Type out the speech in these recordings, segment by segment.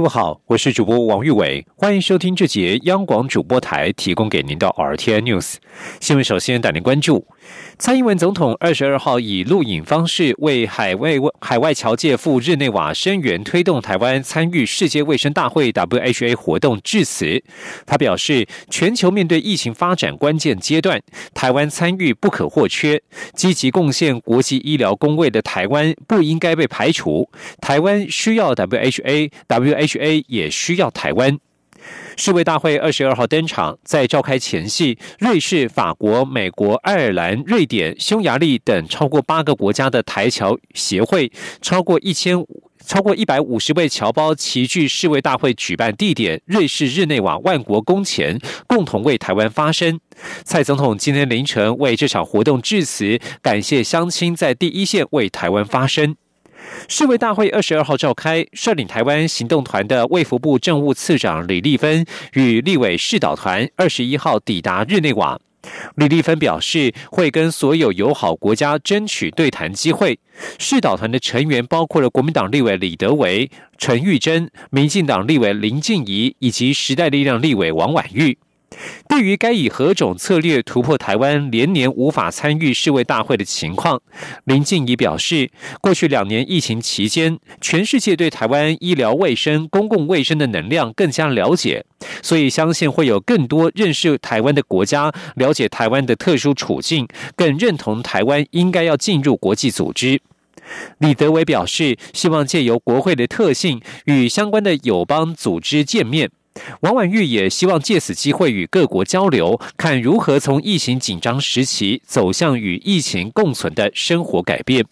各位好，我是主播王玉伟，欢迎收听这节央广主播台提供给您的 RTN News 新闻。首先带您关注。蔡英文总统二十二号以录影方式为海外海外侨界赴日内瓦声援推动台湾参与世界卫生大会 （WHA） 活动致辞。他表示，全球面对疫情发展关键阶段，台湾参与不可或缺。积极贡献国际医疗工位的台湾不应该被排除。台湾需要 WHA，WHA H A 也需要台湾。世卫大会二十二号登场，在召开前夕，瑞士、法国、美国、爱尔兰、瑞典、匈牙利等超过八个国家的台侨协会，超过一千超过一百五十位侨胞齐聚世卫大会举办地点——瑞士日内瓦万国宫前，共同为台湾发声。蔡总统今天凌晨为这场活动致辞，感谢乡亲在第一线为台湾发声。世卫大会二十二号召开，率领台湾行动团的卫福部政务次长李丽芬与立委世导团二十一号抵达日内瓦。李丽芬表示，会跟所有友好国家争取对谈机会。世导团的成员包括了国民党立委李德维、陈玉珍、民进党立委林静怡以及时代力量立委王婉玉。对于该以何种策略突破台湾连年无法参与世卫大会的情况，林静怡表示，过去两年疫情期间，全世界对台湾医疗卫生、公共卫生的能量更加了解，所以相信会有更多认识台湾的国家了解台湾的特殊处境，更认同台湾应该要进入国际组织。李德伟表示，希望借由国会的特性与相关的友邦组织见面。王婉玉也希望借此机会与各国交流，看如何从疫情紧张时期走向与疫情共存的生活改变。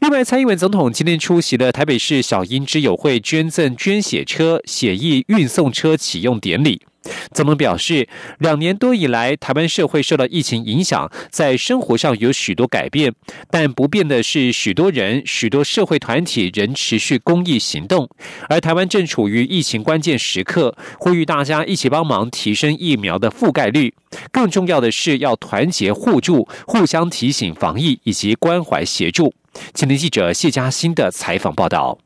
另外，蔡英文总统今天出席了台北市小英之友会捐赠捐血车、血液运送车启用典礼。总统表示，两年多以来，台湾社会受到疫情影响，在生活上有许多改变，但不变的是，许多人、许多社会团体仍持续公益行动。而台湾正处于疫情关键时刻，呼吁大家一起帮忙提升疫苗的覆盖率。更重要的是，要团结互助，互相提醒防疫以及关怀协助。请听记者谢佳欣的采访报道。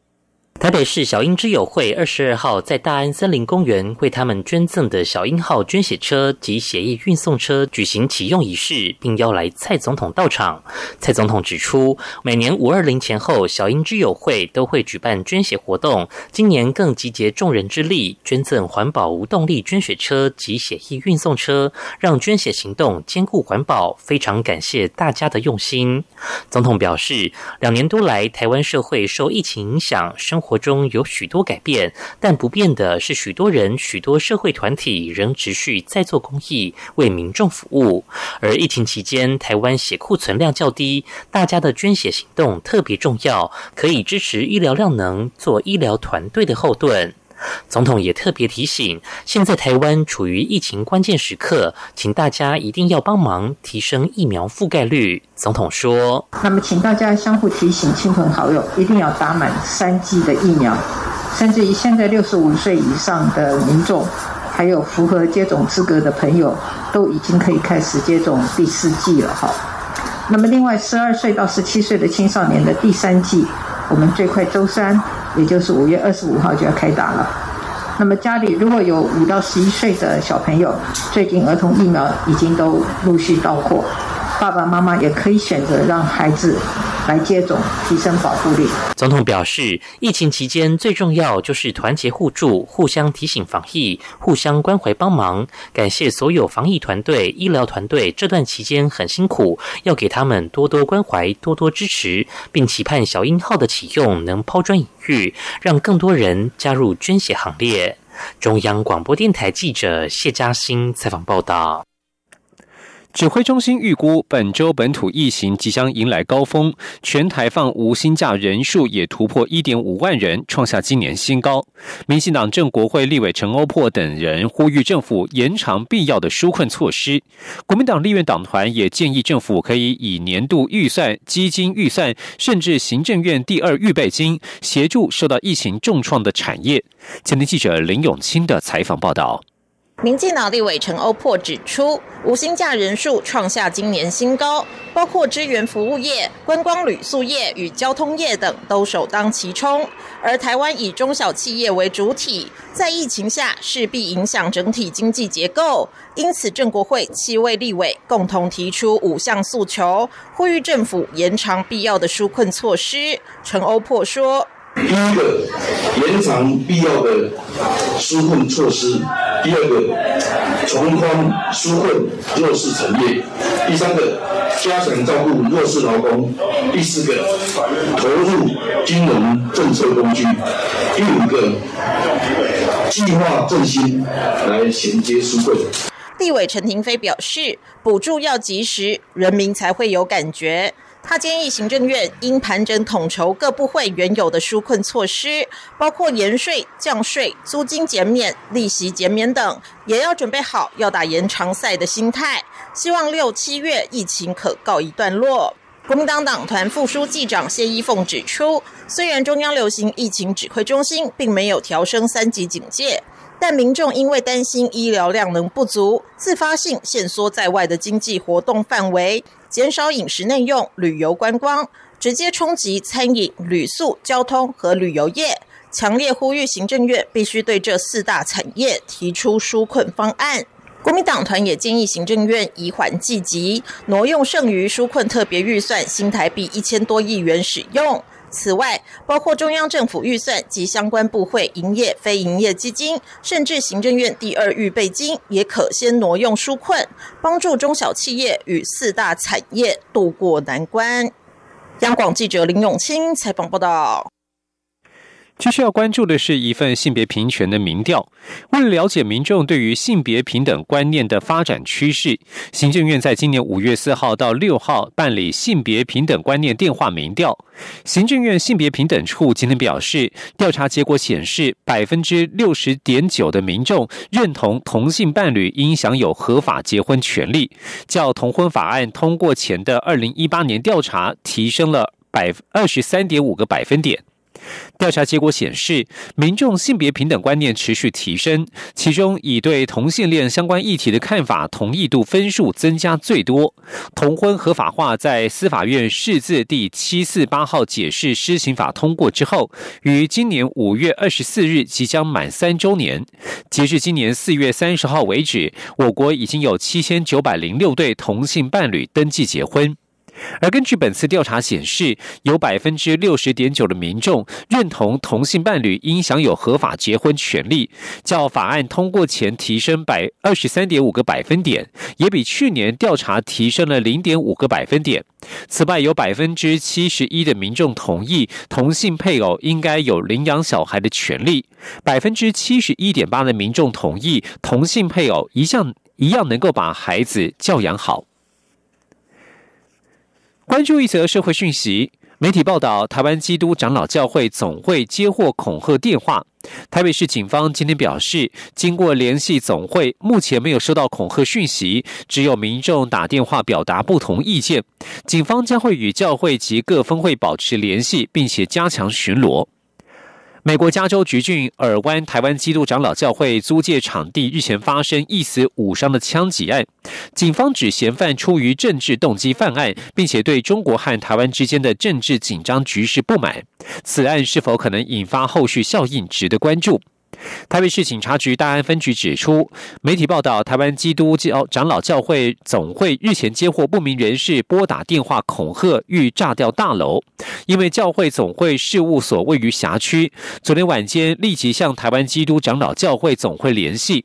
台北市小英之友会二十二号在大安森林公园为他们捐赠的小英号捐血车及血液运送车举行启用仪式，并邀来蔡总统到场。蔡总统指出，每年五二零前后，小英之友会都会举办捐血活动，今年更集结众人之力，捐赠环保无动力捐血车及血液运送车，让捐血行动兼顾环保。非常感谢大家的用心。总统表示，两年多来，台湾社会受疫情影响，生活中有许多改变，但不变的是，许多人、许多社会团体仍持续在做公益，为民众服务。而疫情期间，台湾血库存量较低，大家的捐血行动特别重要，可以支持医疗量能，做医疗团队的后盾。总统也特别提醒，现在台湾处于疫情关键时刻，请大家一定要帮忙提升疫苗覆盖率。总统说：“那么，请大家相互提醒亲朋好友，一定要打满三剂的疫苗，甚至于现在六十五岁以上的民众，还有符合接种资格的朋友，都已经可以开始接种第四剂了。哈，那么另外十二岁到十七岁的青少年的第三剂，我们最快周三。”也就是五月二十五号就要开打了。那么家里如果有五到十一岁的小朋友，最近儿童疫苗已经都陆续到货，爸爸妈妈也可以选择让孩子。来接种，提升保护力。总统表示，疫情期间最重要就是团结互助，互相提醒防疫，互相关怀帮忙。感谢所有防疫团队、医疗团队，这段期间很辛苦，要给他们多多关怀、多多支持，并期盼小鹰号的启用能抛砖引玉，让更多人加入捐血行列。中央广播电台记者谢嘉欣采访报道。指挥中心预估，本周本土疫情即将迎来高峰，全台放无薪假人数也突破一点五万人，创下今年新高。民进党正国会立委陈欧珀等人呼吁政府延长必要的纾困措施。国民党立院党团也建议政府可以以年度预算、基金预算，甚至行政院第二预备金，协助受到疫情重创的产业。前天记者林永清的采访报道。民进党立委陈欧珀指出，无薪假人数创下今年新高，包括支援服务业、观光旅宿业与交通业等都首当其冲。而台湾以中小企业为主体，在疫情下势必影响整体经济结构，因此郑国会七位立委共同提出五项诉求，呼吁政府延长必要的纾困措施。陈欧珀说。第一个，延长必要的纾困措施；第二个，从宽纾困弱势产业；第三个，加强照顾弱势劳工；第四个，投入金融政策工具；第五个，计划振兴来衔接纾困。立委陈廷飞表示，补助要及时，人民才会有感觉。他建议行政院应盘整统筹各部会原有的纾困措施，包括延税、降税、租金减免、利息减免等，也要准备好要打延长赛的心态。希望六七月疫情可告一段落。国民党党团副书记长谢依凤指出，虽然中央流行疫情指挥中心并没有调升三级警戒，但民众因为担心医疗量能不足，自发性限缩在外的经济活动范围。减少饮食内用、旅游观光，直接冲击餐饮、旅宿、交通和旅游业。强烈呼吁行政院必须对这四大产业提出纾困方案。国民党团也建议行政院以缓计急，挪用剩余纾困特别预算新台币一千多亿元使用。此外，包括中央政府预算及相关部会营业、非营业基金，甚至行政院第二预备金，也可先挪用纾困，帮助中小企业与四大产业渡过难关。央广记者林永清采访报道。继续要关注的是一份性别平权的民调。为了了解民众对于性别平等观念的发展趋势，行政院在今年五月四号到六号办理性别平等观念电话民调。行政院性别平等处今天表示，调查结果显示，百分之六十点九的民众认同同性伴侣应享有合法结婚权利，较同婚法案通过前的二零一八年调查提升了百二十三点五个百分点。调查结果显示，民众性别平等观念持续提升，其中以对同性恋相关议题的看法同意度分数增加最多。同婚合法化在司法院释字第七四八号解释施行法通过之后，于今年五月二十四日即将满三周年。截至今年四月三十号为止，我国已经有七千九百零六对同性伴侣登记结婚。而根据本次调查显示，有百分之六十点九的民众认同同性伴侣应享有合法结婚权利，较法案通过前提升百二十三点五个百分点，也比去年调查提升了零点五个百分点。此外，有百分之七十一的民众同意同性配偶应该有领养小孩的权利，百分之七十一点八的民众同意同性配偶一样一样能够把孩子教养好。关注一则社会讯息，媒体报道，台湾基督长老教会总会接获恐吓电话。台北市警方今天表示，经过联系总会，目前没有收到恐吓讯息，只有民众打电话表达不同意见。警方将会与教会及各分会保持联系，并且加强巡逻。美国加州橘郡尔湾台湾基督长老教会租借场地日前发生一死五伤的枪击案，警方指嫌犯出于政治动机犯案，并且对中国和台湾之间的政治紧张局势不满。此案是否可能引发后续效应，值得关注。台北市警察局大安分局指出，媒体报道，台湾基督教长老教会总会日前接获不明人士拨打电话恐吓，欲炸掉大楼。因为教会总会事务所位于辖区，昨天晚间立即向台湾基督长老教会总会联系。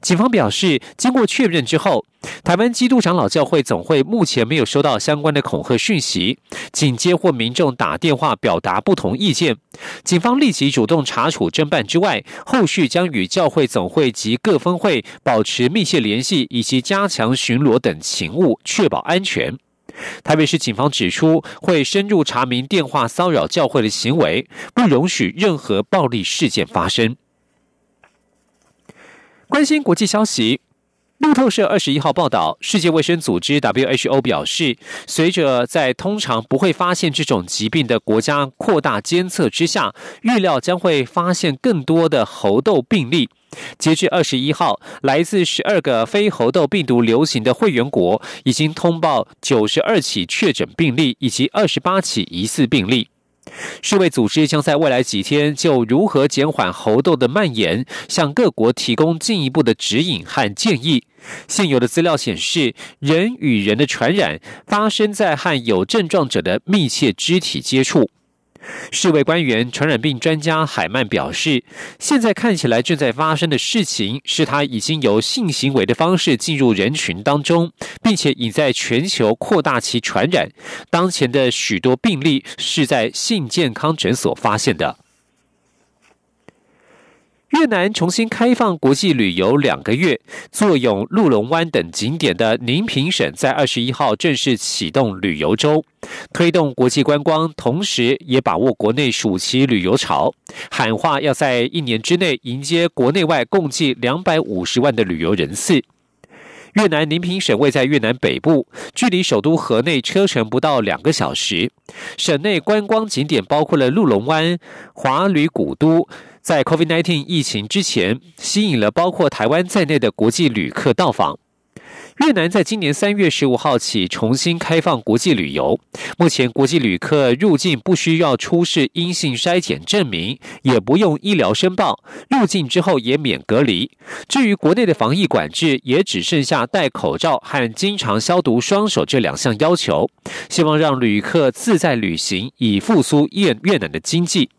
警方表示，经过确认之后，台湾基督长老教会总会目前没有收到相关的恐吓讯息，仅接获民众打电话表达不同意见。警方立即主动查处侦办之外，后续将与教会总会及各分会保持密切联系，以及加强巡逻等勤务，确保安全。台北市警方指出，会深入查明电话骚扰教会的行为，不容许任何暴力事件发生。关心国际消息，路透社二十一号报道，世界卫生组织 WHO 表示，随着在通常不会发现这种疾病的国家扩大监测之下，预料将会发现更多的猴痘病例。截至二十一号，来自十二个非猴痘病毒流行的会员国已经通报九十二起确诊病例以及二十八起疑似病例。世卫组织将在未来几天就如何减缓猴痘的蔓延，向各国提供进一步的指引和建议。现有的资料显示，人与人的传染发生在和有症状者的密切肢体接触。世卫官员、传染病专家海曼表示，现在看起来正在发生的事情是他已经由性行为的方式进入人群当中，并且已在全球扩大其传染。当前的许多病例是在性健康诊所发现的。越南重新开放国际旅游两个月，坐拥鹿龙湾等景点的宁平省在二十一号正式启动旅游周，推动国际观光，同时也把握国内暑期旅游潮，喊话要在一年之内迎接国内外共计两百五十万的旅游人次。越南宁平省位在越南北部，距离首都河内车程不到两个小时，省内观光景点包括了鹿龙湾、华旅古都。在 COVID-19 疫情之前，吸引了包括台湾在内的国际旅客到访。越南在今年三月十五号起重新开放国际旅游，目前国际旅客入境不需要出示阴性筛检证明，也不用医疗申报，入境之后也免隔离。至于国内的防疫管制，也只剩下戴口罩和经常消毒双手这两项要求，希望让旅客自在旅行，以复苏越越南的经济。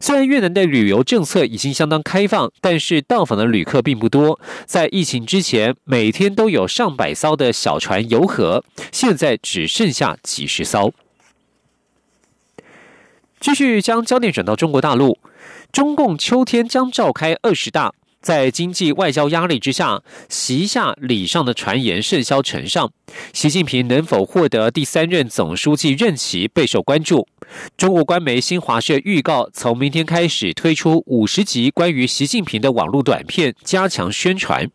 虽然越南的旅游政策已经相当开放，但是到访的旅客并不多。在疫情之前，每天都有上百艘的小船游河，现在只剩下几十艘。继续将焦点转到中国大陆，中共秋天将召开二十大。在经济外交压力之下，习下礼上的传言甚嚣尘上。习近平能否获得第三任总书记任期备受关注。中国官媒新华社预告，从明天开始推出五十集关于习近平的网络短片，加强宣传。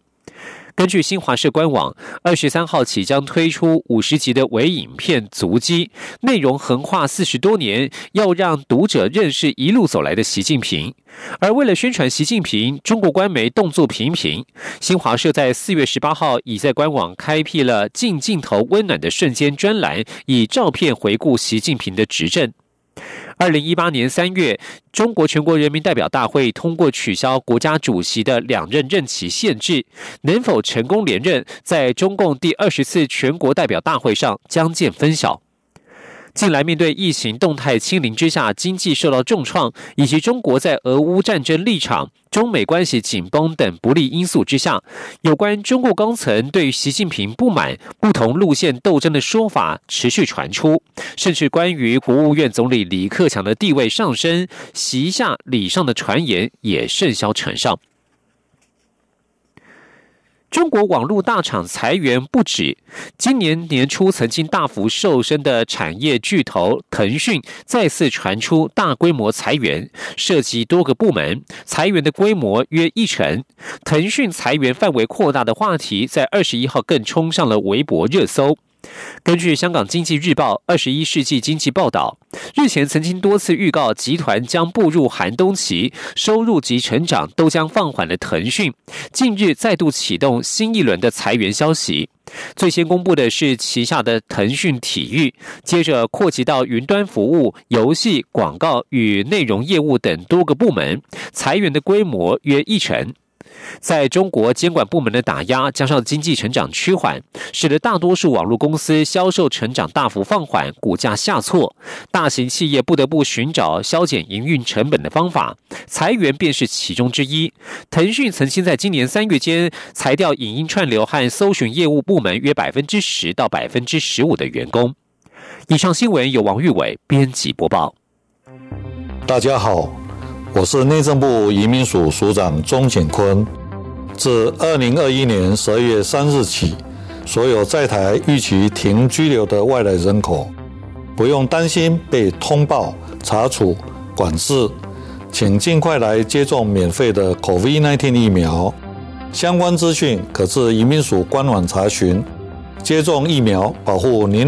根据新华社官网，二十三号起将推出五十集的微影片足迹，内容横跨四十多年，要让读者认识一路走来的习近平。而为了宣传习近平，中国官媒动作频频。新华社在四月十八号已在官网开辟了“近镜头温暖的瞬间”专栏，以照片回顾习近平的执政。二零一八年三月，中国全国人民代表大会通过取消国家主席的两任任期限制，能否成功连任，在中共第二十次全国代表大会上将见分晓。近来面对疫情动态清零之下，经济受到重创，以及中国在俄乌战争立场、中美关系紧绷等不利因素之下，有关中共高层对习近平不满、不同路线斗争的说法持续传出，甚至关于国务院总理李克强的地位上升、习下礼上的传言也甚嚣尘上。中国网络大厂裁员不止，今年年初曾经大幅瘦身的产业巨头腾讯再次传出大规模裁员，涉及多个部门，裁员的规模约一成。腾讯裁员范围扩大的话题，在二十一号更冲上了微博热搜。根据香港经济日报《二十一世纪经济报道》，日前曾经多次预告集团将步入寒冬期，收入及成长都将放缓的腾讯，近日再度启动新一轮的裁员消息。最先公布的是旗下的腾讯体育，接着扩及到云端服务、游戏、广告与内容业务等多个部门，裁员的规模约一成。在中国监管部门的打压，加上经济成长趋缓，使得大多数网络公司销售成长大幅放缓，股价下挫。大型企业不得不寻找削减营运成本的方法，裁员便是其中之一。腾讯曾经在今年三月间裁掉影音串流和搜寻业务部门约百分之十到百分之十五的员工。以上新闻由王玉伟编辑播报。大家好，我是内政部移民署署长钟景坤。自二零二一年十二月三日起，所有在台预期停居留的外来人口，不用担心被通报、查处、管制，请尽快来接种免费的 COVID-19 疫苗。相关资讯可至移民署官网查询。接种疫苗，保护您。